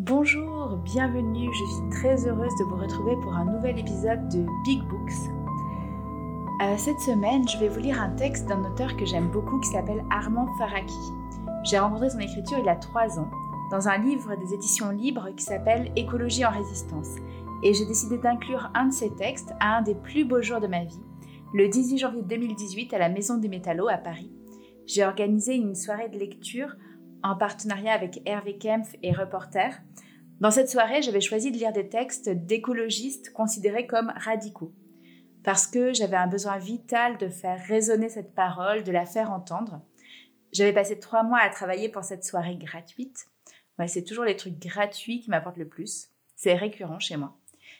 Bonjour, bienvenue, je suis très heureuse de vous retrouver pour un nouvel épisode de Big Books. Euh, cette semaine, je vais vous lire un texte d'un auteur que j'aime beaucoup qui s'appelle Armand Faraki. J'ai rencontré son écriture il y a trois ans dans un livre des éditions libres qui s'appelle Écologie en résistance. Et j'ai décidé d'inclure un de ses textes à un des plus beaux jours de ma vie, le 18 janvier 2018 à la Maison des Métallos à Paris. J'ai organisé une soirée de lecture en partenariat avec Hervé Kempf et Reporter. Dans cette soirée, j'avais choisi de lire des textes d'écologistes considérés comme radicaux, parce que j'avais un besoin vital de faire résonner cette parole, de la faire entendre. J'avais passé trois mois à travailler pour cette soirée gratuite. c'est toujours les trucs gratuits qui m'apportent le plus. C'est récurrent chez moi.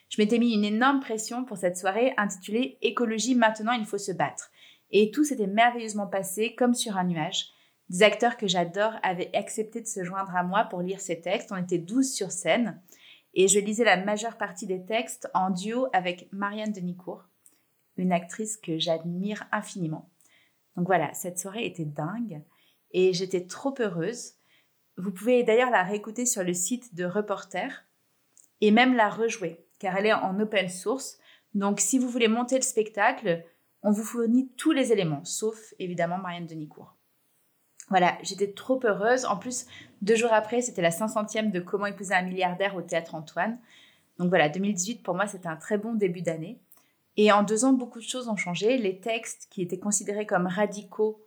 Je m'étais mis une énorme pression pour cette soirée intitulée Écologie, maintenant il faut se battre. Et tout s'était merveilleusement passé comme sur un nuage. Des acteurs que j'adore avaient accepté de se joindre à moi pour lire ces textes. On était 12 sur scène et je lisais la majeure partie des textes en duo avec Marianne Denicourt, une actrice que j'admire infiniment. Donc voilà, cette soirée était dingue et j'étais trop heureuse. Vous pouvez d'ailleurs la réécouter sur le site de Reporter et même la rejouer car elle est en open source. Donc si vous voulez monter le spectacle, on vous fournit tous les éléments, sauf évidemment Marianne Denicourt. Voilà, j'étais trop heureuse. En plus, deux jours après, c'était la 500e de Comment épouser un milliardaire au théâtre Antoine. Donc voilà, 2018 pour moi, c'était un très bon début d'année. Et en deux ans, beaucoup de choses ont changé. Les textes qui étaient considérés comme radicaux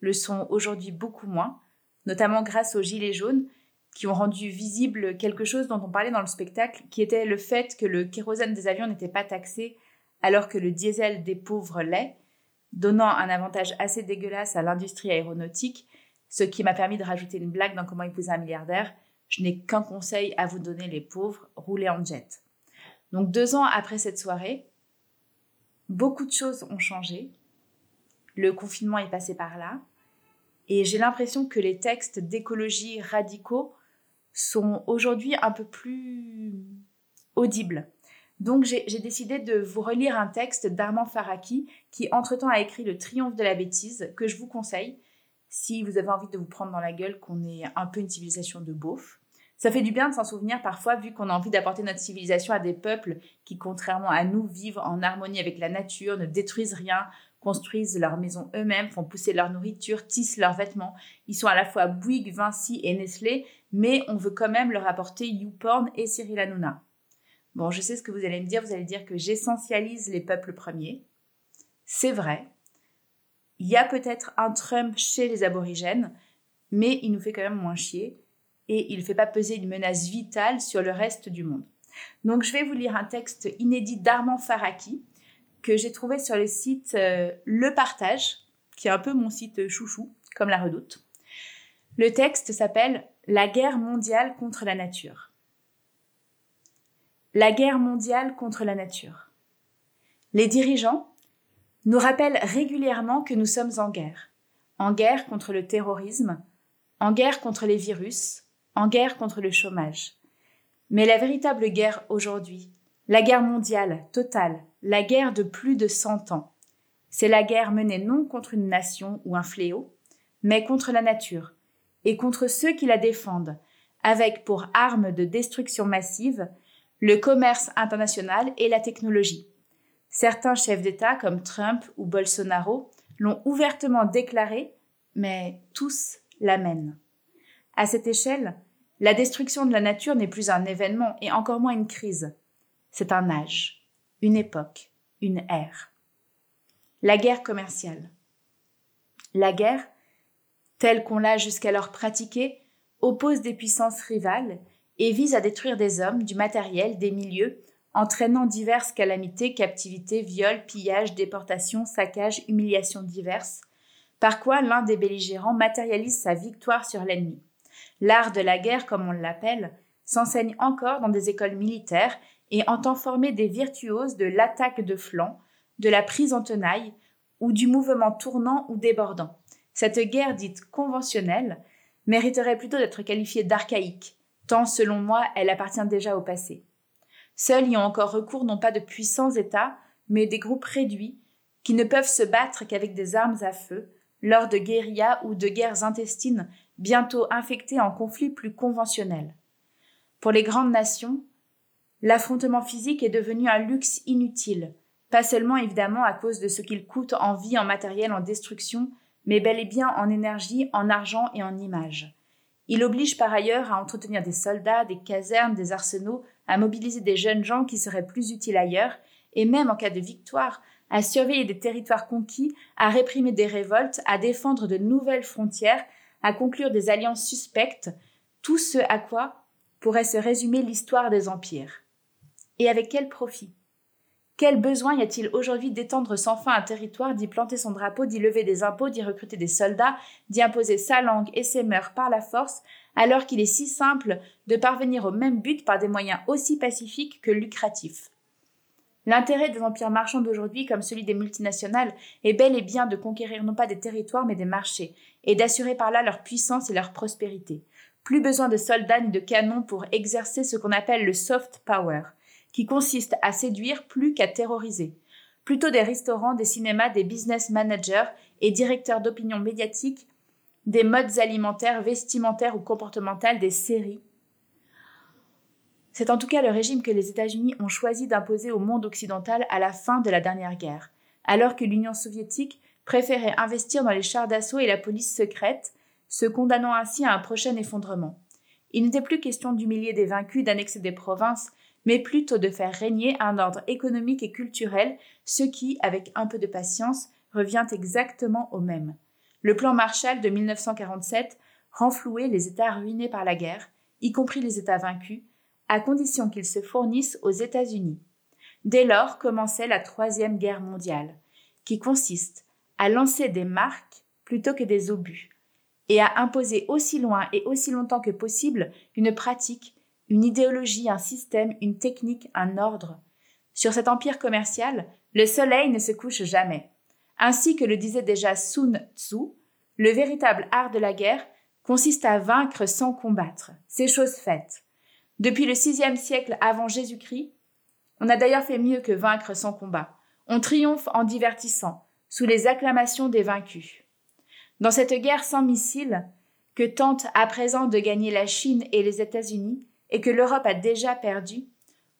le sont aujourd'hui beaucoup moins, notamment grâce aux Gilets jaunes, qui ont rendu visible quelque chose dont on parlait dans le spectacle, qui était le fait que le kérosène des avions n'était pas taxé alors que le diesel des pauvres l'est, donnant un avantage assez dégueulasse à l'industrie aéronautique ce qui m'a permis de rajouter une blague dans Comment épouser un milliardaire. Je n'ai qu'un conseil à vous donner, les pauvres, roulez en jet. Donc deux ans après cette soirée, beaucoup de choses ont changé. Le confinement est passé par là. Et j'ai l'impression que les textes d'écologie radicaux sont aujourd'hui un peu plus audibles. Donc j'ai décidé de vous relire un texte d'Armand Faraki qui entre-temps a écrit Le triomphe de la bêtise que je vous conseille si vous avez envie de vous prendre dans la gueule qu'on est un peu une civilisation de beauf. Ça fait du bien de s'en souvenir parfois vu qu'on a envie d'apporter notre civilisation à des peuples qui, contrairement à nous, vivent en harmonie avec la nature, ne détruisent rien, construisent leurs maisons eux-mêmes, font pousser leur nourriture, tissent leurs vêtements. Ils sont à la fois Bouygues, Vinci et Nestlé, mais on veut quand même leur apporter YouPorn et Cyril Hanouna. Bon, je sais ce que vous allez me dire, vous allez dire que j'essentialise les peuples premiers. C'est vrai, il y a peut-être un Trump chez les aborigènes, mais il nous fait quand même moins chier et il ne fait pas peser une menace vitale sur le reste du monde. Donc je vais vous lire un texte inédit d'Armand Faraki que j'ai trouvé sur le site euh, Le Partage, qui est un peu mon site chouchou, comme la redoute. Le texte s'appelle La guerre mondiale contre la nature. La guerre mondiale contre la nature. Les dirigeants, nous rappelle régulièrement que nous sommes en guerre. En guerre contre le terrorisme, en guerre contre les virus, en guerre contre le chômage. Mais la véritable guerre aujourd'hui, la guerre mondiale, totale, la guerre de plus de cent ans, c'est la guerre menée non contre une nation ou un fléau, mais contre la nature, et contre ceux qui la défendent, avec pour armes de destruction massive le commerce international et la technologie. Certains chefs d'État comme Trump ou Bolsonaro l'ont ouvertement déclaré, mais tous l'amènent. À cette échelle, la destruction de la nature n'est plus un événement et encore moins une crise. C'est un âge, une époque, une ère. La guerre commerciale. La guerre, telle qu'on l'a jusqu'alors pratiquée, oppose des puissances rivales et vise à détruire des hommes, du matériel, des milieux, entraînant diverses calamités, captivités, viols, pillages, déportations, saccages, humiliations diverses, par quoi l'un des belligérants matérialise sa victoire sur l'ennemi. L'art de la guerre, comme on l'appelle, s'enseigne encore dans des écoles militaires et entend former des virtuoses de l'attaque de flanc, de la prise en tenaille ou du mouvement tournant ou débordant. Cette guerre dite conventionnelle mériterait plutôt d'être qualifiée d'archaïque, tant selon moi elle appartient déjà au passé. Seuls y ont encore recours non pas de puissants États, mais des groupes réduits, qui ne peuvent se battre qu'avec des armes à feu, lors de guérillas ou de guerres intestines bientôt infectées en conflits plus conventionnels. Pour les grandes nations, l'affrontement physique est devenu un luxe inutile, pas seulement évidemment à cause de ce qu'il coûte en vie, en matériel, en destruction, mais bel et bien en énergie, en argent et en images. Il oblige par ailleurs à entretenir des soldats, des casernes, des arsenaux, à mobiliser des jeunes gens qui seraient plus utiles ailleurs, et même en cas de victoire, à surveiller des territoires conquis, à réprimer des révoltes, à défendre de nouvelles frontières, à conclure des alliances suspectes, tout ce à quoi pourrait se résumer l'histoire des empires. Et avec quel profit? Quel besoin y a-t-il aujourd'hui d'étendre sans fin un territoire, d'y planter son drapeau, d'y lever des impôts, d'y recruter des soldats, d'y imposer sa langue et ses mœurs par la force, alors qu'il est si simple de parvenir au même but par des moyens aussi pacifiques que lucratifs? L'intérêt des empires marchands d'aujourd'hui, comme celui des multinationales, est bel et bien de conquérir non pas des territoires mais des marchés, et d'assurer par là leur puissance et leur prospérité. Plus besoin de soldats ni de canons pour exercer ce qu'on appelle le soft power, qui consiste à séduire plus qu'à terroriser. Plutôt des restaurants, des cinémas, des business managers et directeurs d'opinion médiatique, des modes alimentaires, vestimentaires ou comportementales, des séries, c'est en tout cas le régime que les États-Unis ont choisi d'imposer au monde occidental à la fin de la dernière guerre, alors que l'Union soviétique préférait investir dans les chars d'assaut et la police secrète, se condamnant ainsi à un prochain effondrement. Il n'était plus question d'humilier des vaincus, d'annexer des provinces, mais plutôt de faire régner un ordre économique et culturel, ce qui, avec un peu de patience, revient exactement au même. Le plan Marshall de 1947 renflouait les États ruinés par la guerre, y compris les États vaincus, à condition qu'ils se fournissent aux États-Unis. Dès lors commençait la Troisième Guerre mondiale, qui consiste à lancer des marques plutôt que des obus, et à imposer aussi loin et aussi longtemps que possible une pratique, une idéologie, un système, une technique, un ordre. Sur cet empire commercial, le soleil ne se couche jamais. Ainsi que le disait déjà Sun Tzu, le véritable art de la guerre consiste à vaincre sans combattre. C'est chose faite. Depuis le sixième siècle avant Jésus-Christ, on a d'ailleurs fait mieux que vaincre sans combat. On triomphe en divertissant, sous les acclamations des vaincus. Dans cette guerre sans missiles, que tente à présent de gagner la Chine et les États-Unis, et que l'Europe a déjà perdue,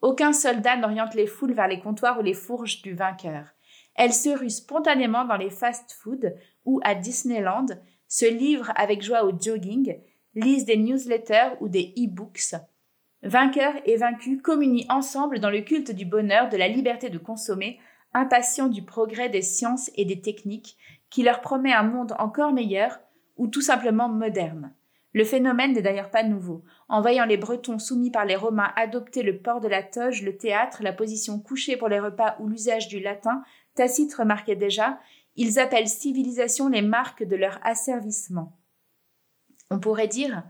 aucun soldat n'oriente les foules vers les comptoirs ou les fourges du vainqueur. Elle se rue spontanément dans les fast-foods ou à Disneyland, se livre avec joie au jogging, lise des newsletters ou des e-books, Vainqueurs et vaincus communient ensemble dans le culte du bonheur, de la liberté de consommer, impatients du progrès des sciences et des techniques, qui leur promet un monde encore meilleur ou tout simplement moderne. Le phénomène n'est d'ailleurs pas nouveau. En voyant les Bretons soumis par les Romains adopter le port de la toge, le théâtre, la position couchée pour les repas ou l'usage du latin, Tacite remarquait déjà ils appellent civilisation les marques de leur asservissement. On pourrait dire,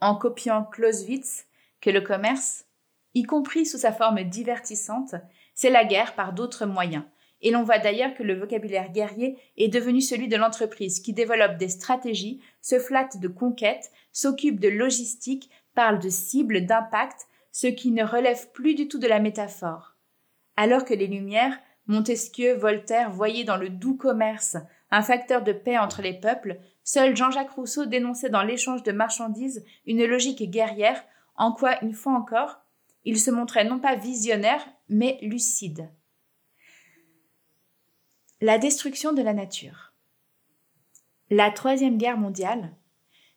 en copiant Clausewitz, que le commerce, y compris sous sa forme divertissante, c'est la guerre par d'autres moyens. Et l'on voit d'ailleurs que le vocabulaire guerrier est devenu celui de l'entreprise qui développe des stratégies, se flatte de conquêtes, s'occupe de logistique, parle de cibles, d'impact, ce qui ne relève plus du tout de la métaphore. Alors que les Lumières, Montesquieu, Voltaire voyaient dans le doux commerce un facteur de paix entre les peuples, seul Jean-Jacques Rousseau dénonçait dans l'échange de marchandises une logique guerrière en quoi, une fois encore, il se montrait non pas visionnaire, mais lucide. La destruction de la nature. La Troisième Guerre mondiale,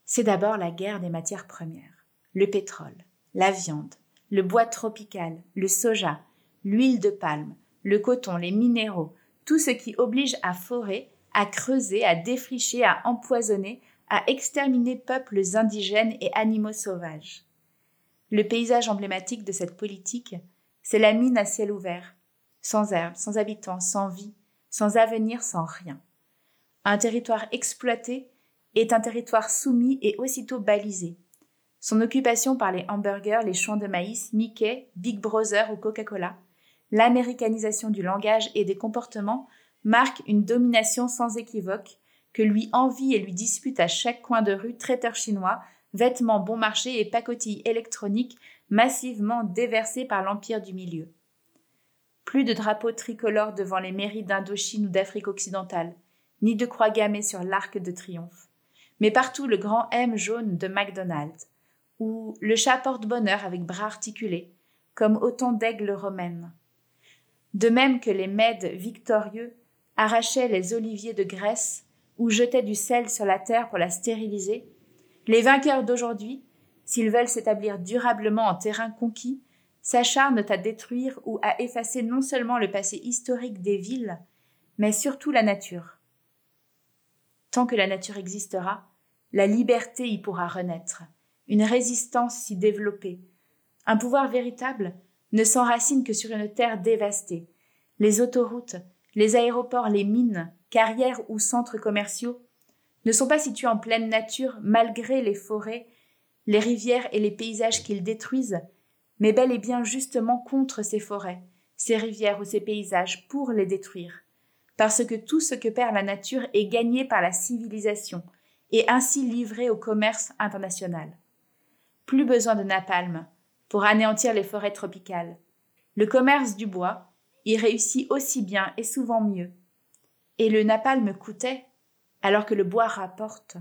c'est d'abord la guerre des matières premières. Le pétrole, la viande, le bois tropical, le soja, l'huile de palme, le coton, les minéraux, tout ce qui oblige à forer, à creuser, à défricher, à empoisonner, à exterminer peuples indigènes et animaux sauvages. Le paysage emblématique de cette politique, c'est la mine à ciel ouvert, sans herbe, sans habitants, sans vie, sans avenir, sans rien. Un territoire exploité est un territoire soumis et aussitôt balisé. Son occupation par les hamburgers, les champs de maïs, Mickey, Big Brother ou Coca-Cola, l'américanisation du langage et des comportements marque une domination sans équivoque que lui envie et lui dispute à chaque coin de rue traiteur chinois, vêtements bon marché et pacotilles électroniques massivement déversés par l'Empire du Milieu. Plus de drapeaux tricolores devant les mairies d'Indochine ou d'Afrique occidentale, ni de croix gammées sur l'arc de triomphe, mais partout le grand M jaune de McDonald's. ou le chat porte-bonheur avec bras articulés, comme autant d'aigles romaines. De même que les Mèdes victorieux arrachaient les oliviers de Grèce ou jetaient du sel sur la terre pour la stériliser, les vainqueurs d'aujourd'hui, s'ils veulent s'établir durablement en terrain conquis, s'acharnent à détruire ou à effacer non seulement le passé historique des villes, mais surtout la nature. Tant que la nature existera, la liberté y pourra renaître, une résistance s'y développer. Un pouvoir véritable ne s'enracine que sur une terre dévastée. Les autoroutes, les aéroports, les mines, carrières ou centres commerciaux ne sont pas situés en pleine nature malgré les forêts, les rivières et les paysages qu'ils détruisent, mais bel et bien justement contre ces forêts, ces rivières ou ces paysages pour les détruire. Parce que tout ce que perd la nature est gagné par la civilisation et ainsi livré au commerce international. Plus besoin de napalm pour anéantir les forêts tropicales. Le commerce du bois y réussit aussi bien et souvent mieux. Et le napalm coûtait alors que le bois rapporte.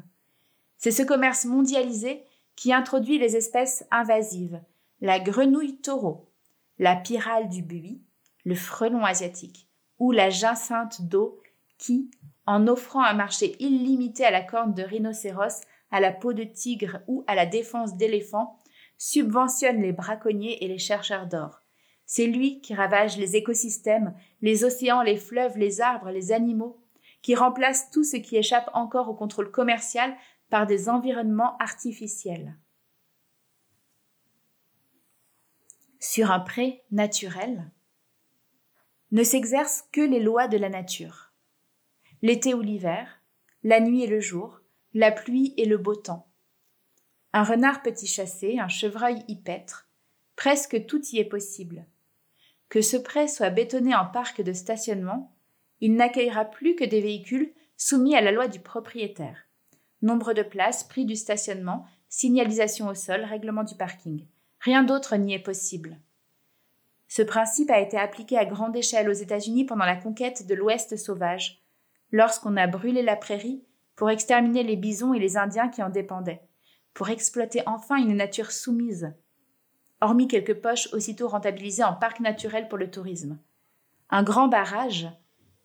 C'est ce commerce mondialisé qui introduit les espèces invasives, la grenouille taureau, la pyrale du buis, le frelon asiatique ou la jacinthe d'eau qui, en offrant un marché illimité à la corne de rhinocéros, à la peau de tigre ou à la défense d'éléphants, subventionne les braconniers et les chercheurs d'or. C'est lui qui ravage les écosystèmes, les océans, les fleuves, les arbres, les animaux, qui remplace tout ce qui échappe encore au contrôle commercial par des environnements artificiels. Sur un pré naturel, ne s'exercent que les lois de la nature. L'été ou l'hiver, la nuit et le jour, la pluie et le beau temps. Un renard peut y chasser, un chevreuil y paître, presque tout y est possible. Que ce pré soit bétonné en parc de stationnement, il n'accueillera plus que des véhicules soumis à la loi du propriétaire. Nombre de places, prix du stationnement, signalisation au sol, règlement du parking. Rien d'autre n'y est possible. Ce principe a été appliqué à grande échelle aux États-Unis pendant la conquête de l'Ouest sauvage, lorsqu'on a brûlé la prairie pour exterminer les bisons et les Indiens qui en dépendaient, pour exploiter enfin une nature soumise, hormis quelques poches aussitôt rentabilisées en parc naturel pour le tourisme. Un grand barrage,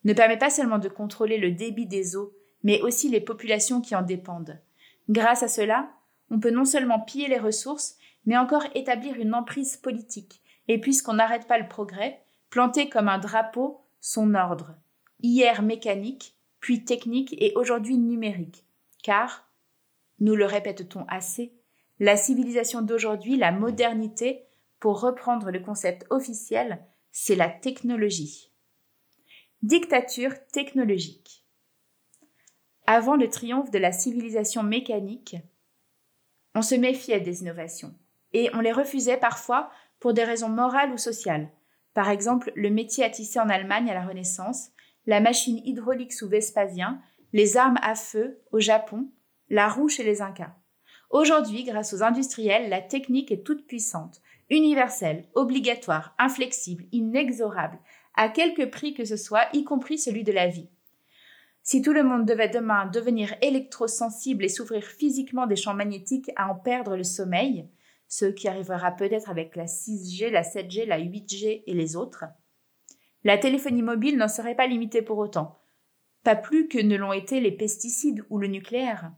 ne permet pas seulement de contrôler le débit des eaux, mais aussi les populations qui en dépendent. Grâce à cela, on peut non seulement piller les ressources, mais encore établir une emprise politique, et puisqu'on n'arrête pas le progrès, planter comme un drapeau son ordre, hier mécanique, puis technique et aujourd'hui numérique. Car, nous le répète-t-on assez, la civilisation d'aujourd'hui, la modernité, pour reprendre le concept officiel, c'est la technologie. Dictature technologique. Avant le triomphe de la civilisation mécanique, on se méfiait des innovations et on les refusait parfois pour des raisons morales ou sociales. Par exemple, le métier à tisser en Allemagne à la Renaissance, la machine hydraulique sous Vespasien, les armes à feu au Japon, la roue chez les Incas. Aujourd'hui, grâce aux industriels, la technique est toute puissante, universelle, obligatoire, inflexible, inexorable, à quelque prix que ce soit, y compris celui de la vie. Si tout le monde devait demain devenir électrosensible et souffrir physiquement des champs magnétiques à en perdre le sommeil, ce qui arrivera peut-être avec la 6G, la 7G, la 8G et les autres, la téléphonie mobile n'en serait pas limitée pour autant, pas plus que ne l'ont été les pesticides ou le nucléaire.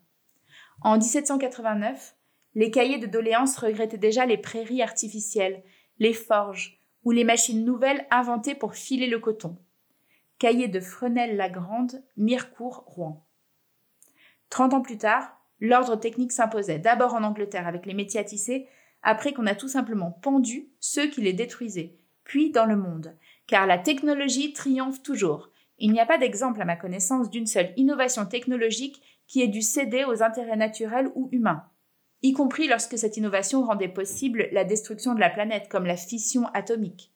En 1789, les cahiers de doléances regrettaient déjà les prairies artificielles, les forges, ou les machines nouvelles inventées pour filer le coton. Cahier de Fresnel-la-Grande, Mirecourt, Rouen. Trente ans plus tard, l'ordre technique s'imposait, d'abord en Angleterre avec les métiers à tisser, après qu'on a tout simplement pendu ceux qui les détruisaient, puis dans le monde, car la technologie triomphe toujours. Il n'y a pas d'exemple à ma connaissance d'une seule innovation technologique qui ait dû céder aux intérêts naturels ou humains y compris lorsque cette innovation rendait possible la destruction de la planète comme la fission atomique.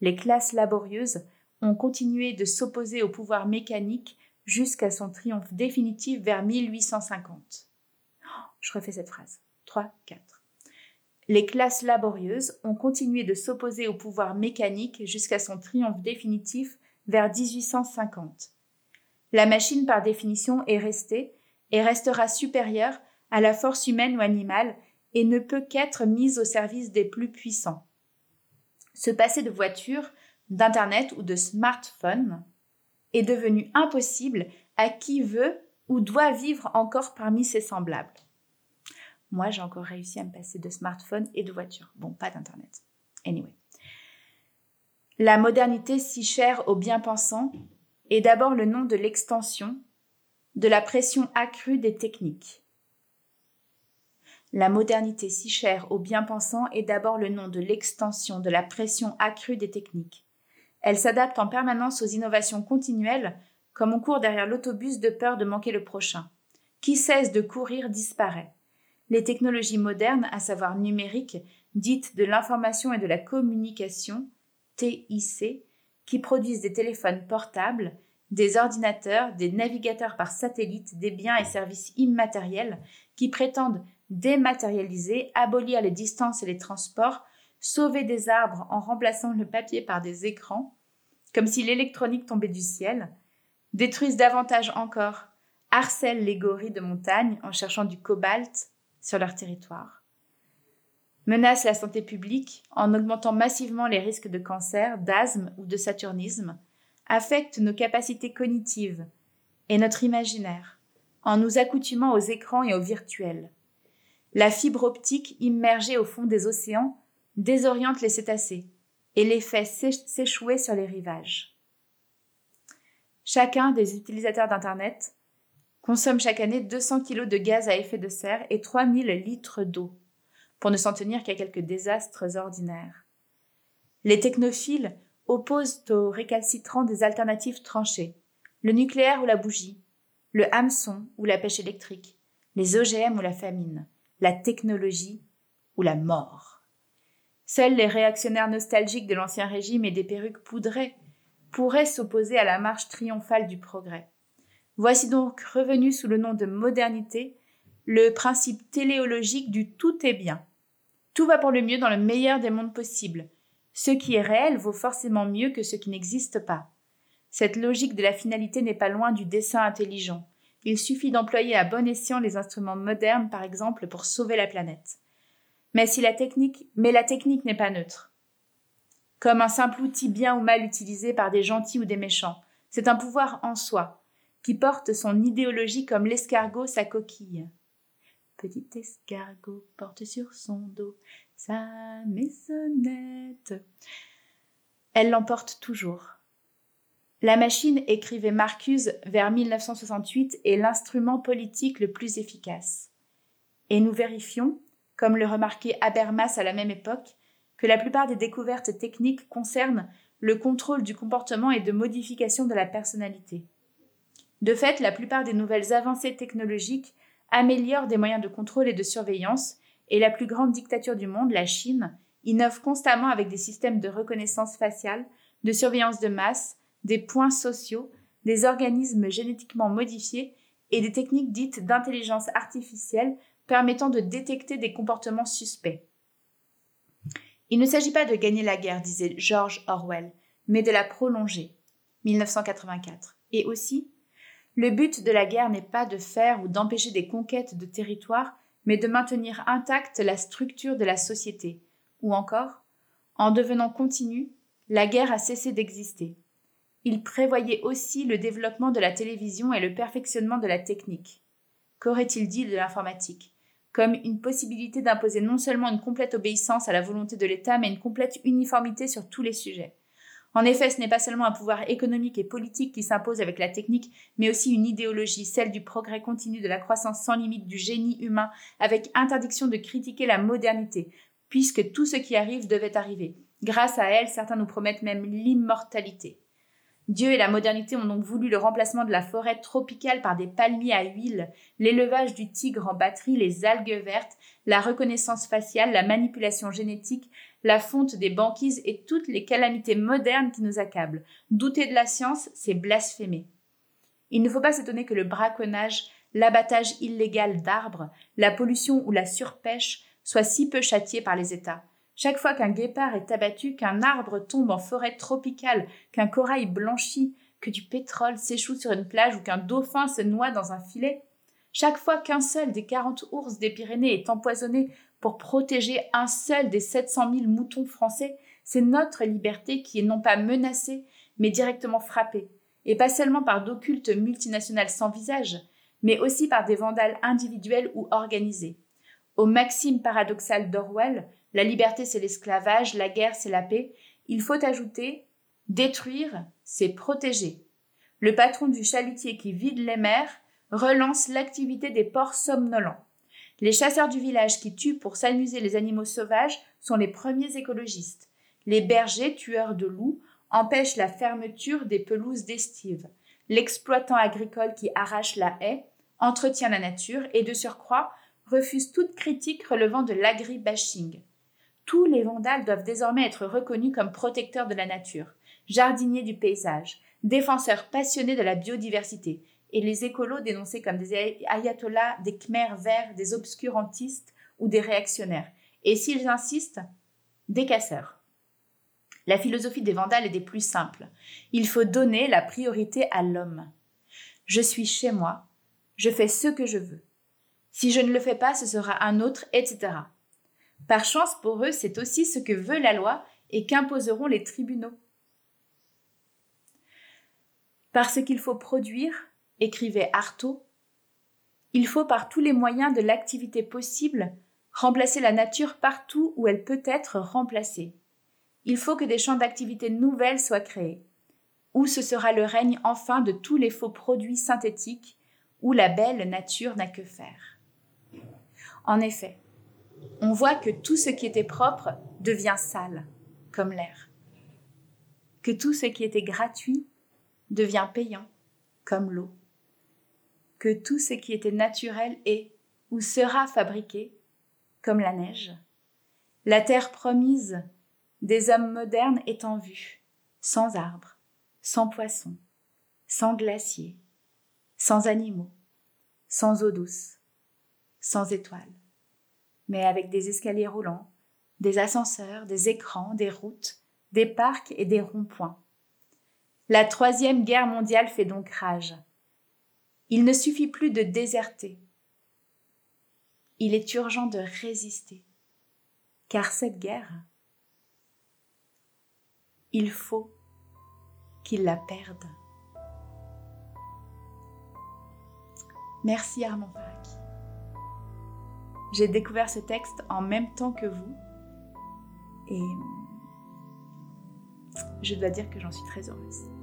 Les classes laborieuses ont continué de s'opposer au pouvoir mécanique jusqu'à son triomphe définitif vers 1850. je refais cette phrase. 3, 4. Les classes laborieuses ont continué de s'opposer au pouvoir mécanique jusqu'à son triomphe définitif vers 1850. La machine, par définition, est restée et restera supérieure à la force humaine ou animale, et ne peut qu'être mise au service des plus puissants. Se passer de voiture, d'Internet ou de smartphone est devenu impossible à qui veut ou doit vivre encore parmi ses semblables. Moi, j'ai encore réussi à me passer de smartphone et de voiture. Bon, pas d'Internet. Anyway. La modernité si chère aux bien-pensants est d'abord le nom de l'extension, de la pression accrue des techniques. La modernité si chère aux bien-pensants est d'abord le nom de l'extension, de la pression accrue des techniques. Elle s'adapte en permanence aux innovations continuelles, comme on court derrière l'autobus de peur de manquer le prochain. Qui cesse de courir disparaît. Les technologies modernes, à savoir numériques, dites de l'information et de la communication, TIC, qui produisent des téléphones portables, des ordinateurs, des navigateurs par satellite, des biens et services immatériels qui prétendent dématérialiser, abolir les distances et les transports, sauver des arbres en remplaçant le papier par des écrans, comme si l'électronique tombait du ciel, détruisent davantage encore, harcèlent les gorilles de montagne en cherchant du cobalt sur leur territoire, menacent la santé publique en augmentant massivement les risques de cancer, d'asthme ou de saturnisme, affectent nos capacités cognitives et notre imaginaire en nous accoutumant aux écrans et au virtuel. La fibre optique immergée au fond des océans désoriente les cétacés et les fait s'échouer sur les rivages. Chacun des utilisateurs d'Internet consomme chaque année 200 kg de gaz à effet de serre et 3000 litres d'eau, pour ne s'en tenir qu'à quelques désastres ordinaires. Les technophiles opposent aux récalcitrants des alternatives tranchées, le nucléaire ou la bougie, le hameçon ou la pêche électrique, les OGM ou la famine, la technologie ou la mort. Seuls les réactionnaires nostalgiques de l'Ancien Régime et des perruques poudrées pourraient s'opposer à la marche triomphale du progrès. Voici donc revenu sous le nom de modernité le principe téléologique du tout est bien. Tout va pour le mieux dans le meilleur des mondes possibles. Ce qui est réel vaut forcément mieux que ce qui n'existe pas. Cette logique de la finalité n'est pas loin du dessin intelligent. Il suffit d'employer à bon escient les instruments modernes, par exemple, pour sauver la planète. Mais si la technique, mais la technique n'est pas neutre. Comme un simple outil bien ou mal utilisé par des gentils ou des méchants. C'est un pouvoir en soi, qui porte son idéologie comme l'escargot sa coquille. Petit escargot porte sur son dos sa maisonnette. Elle l'emporte toujours. La machine, écrivait Marcuse vers 1968, est l'instrument politique le plus efficace. Et nous vérifions, comme le remarquait Habermas à la même époque, que la plupart des découvertes techniques concernent le contrôle du comportement et de modification de la personnalité. De fait, la plupart des nouvelles avancées technologiques améliorent des moyens de contrôle et de surveillance, et la plus grande dictature du monde, la Chine, innove constamment avec des systèmes de reconnaissance faciale, de surveillance de masse, des points sociaux, des organismes génétiquement modifiés et des techniques dites d'intelligence artificielle permettant de détecter des comportements suspects. Il ne s'agit pas de gagner la guerre, disait George Orwell, mais de la prolonger. 1984. Et aussi, le but de la guerre n'est pas de faire ou d'empêcher des conquêtes de territoire, mais de maintenir intacte la structure de la société. Ou encore, en devenant continue, la guerre a cessé d'exister. Il prévoyait aussi le développement de la télévision et le perfectionnement de la technique. Qu'aurait-il dit de l'informatique? Comme une possibilité d'imposer non seulement une complète obéissance à la volonté de l'État, mais une complète uniformité sur tous les sujets. En effet, ce n'est pas seulement un pouvoir économique et politique qui s'impose avec la technique, mais aussi une idéologie, celle du progrès continu, de la croissance sans limite du génie humain, avec interdiction de critiquer la modernité, puisque tout ce qui arrive devait arriver. Grâce à elle, certains nous promettent même l'immortalité. Dieu et la modernité ont donc voulu le remplacement de la forêt tropicale par des palmiers à huile, l'élevage du tigre en batterie, les algues vertes, la reconnaissance faciale, la manipulation génétique, la fonte des banquises et toutes les calamités modernes qui nous accablent. Douter de la science, c'est blasphémer. Il ne faut pas s'étonner que le braconnage, l'abattage illégal d'arbres, la pollution ou la surpêche soient si peu châtiés par les États. Chaque fois qu'un guépard est abattu, qu'un arbre tombe en forêt tropicale, qu'un corail blanchit, que du pétrole s'échoue sur une plage ou qu'un dauphin se noie dans un filet, chaque fois qu'un seul des quarante ours des Pyrénées est empoisonné pour protéger un seul des 700 000 moutons français, c'est notre liberté qui est non pas menacée, mais directement frappée, et pas seulement par d'occultes multinationales sans visage, mais aussi par des vandales individuels ou organisés. Aux maximes paradoxales d'Orwell, la liberté c'est l'esclavage, la guerre c'est la paix, il faut ajouter détruire c'est protéger. Le patron du chalutier qui vide les mers relance l'activité des ports somnolents. Les chasseurs du village qui tuent pour s'amuser les animaux sauvages sont les premiers écologistes. Les bergers, tueurs de loups, empêchent la fermeture des pelouses d'estive. L'exploitant agricole qui arrache la haie entretient la nature et de surcroît refuse toute critique relevant de l'agribashing. Tous les vandales doivent désormais être reconnus comme protecteurs de la nature, jardiniers du paysage, défenseurs passionnés de la biodiversité, et les écolos dénoncés comme des ayatollahs, des khmers verts, des obscurantistes ou des réactionnaires. Et s'ils insistent, des casseurs. La philosophie des vandales est des plus simples. Il faut donner la priorité à l'homme. Je suis chez moi, je fais ce que je veux. Si je ne le fais pas, ce sera un autre, etc. Par chance pour eux, c'est aussi ce que veut la loi et qu'imposeront les tribunaux. Parce qu'il faut produire, écrivait Artaud, il faut par tous les moyens de l'activité possible remplacer la nature partout où elle peut être remplacée. Il faut que des champs d'activité nouvelles soient créés, où ce sera le règne enfin de tous les faux produits synthétiques, où la belle nature n'a que faire. En effet, on voit que tout ce qui était propre devient sale, comme l'air, que tout ce qui était gratuit devient payant, comme l'eau, que tout ce qui était naturel est ou sera fabriqué, comme la neige. La terre promise des hommes modernes est en vue, sans arbres, sans poissons, sans glaciers, sans animaux, sans eau douce, sans étoiles, mais avec des escaliers roulants, des ascenseurs, des écrans, des routes, des parcs et des ronds-points. La troisième guerre mondiale fait donc rage. Il ne suffit plus de déserter. Il est urgent de résister. Car cette guerre, il faut qu'il la perde. Merci Armand Faraki. J'ai découvert ce texte en même temps que vous et je dois dire que j'en suis très heureuse.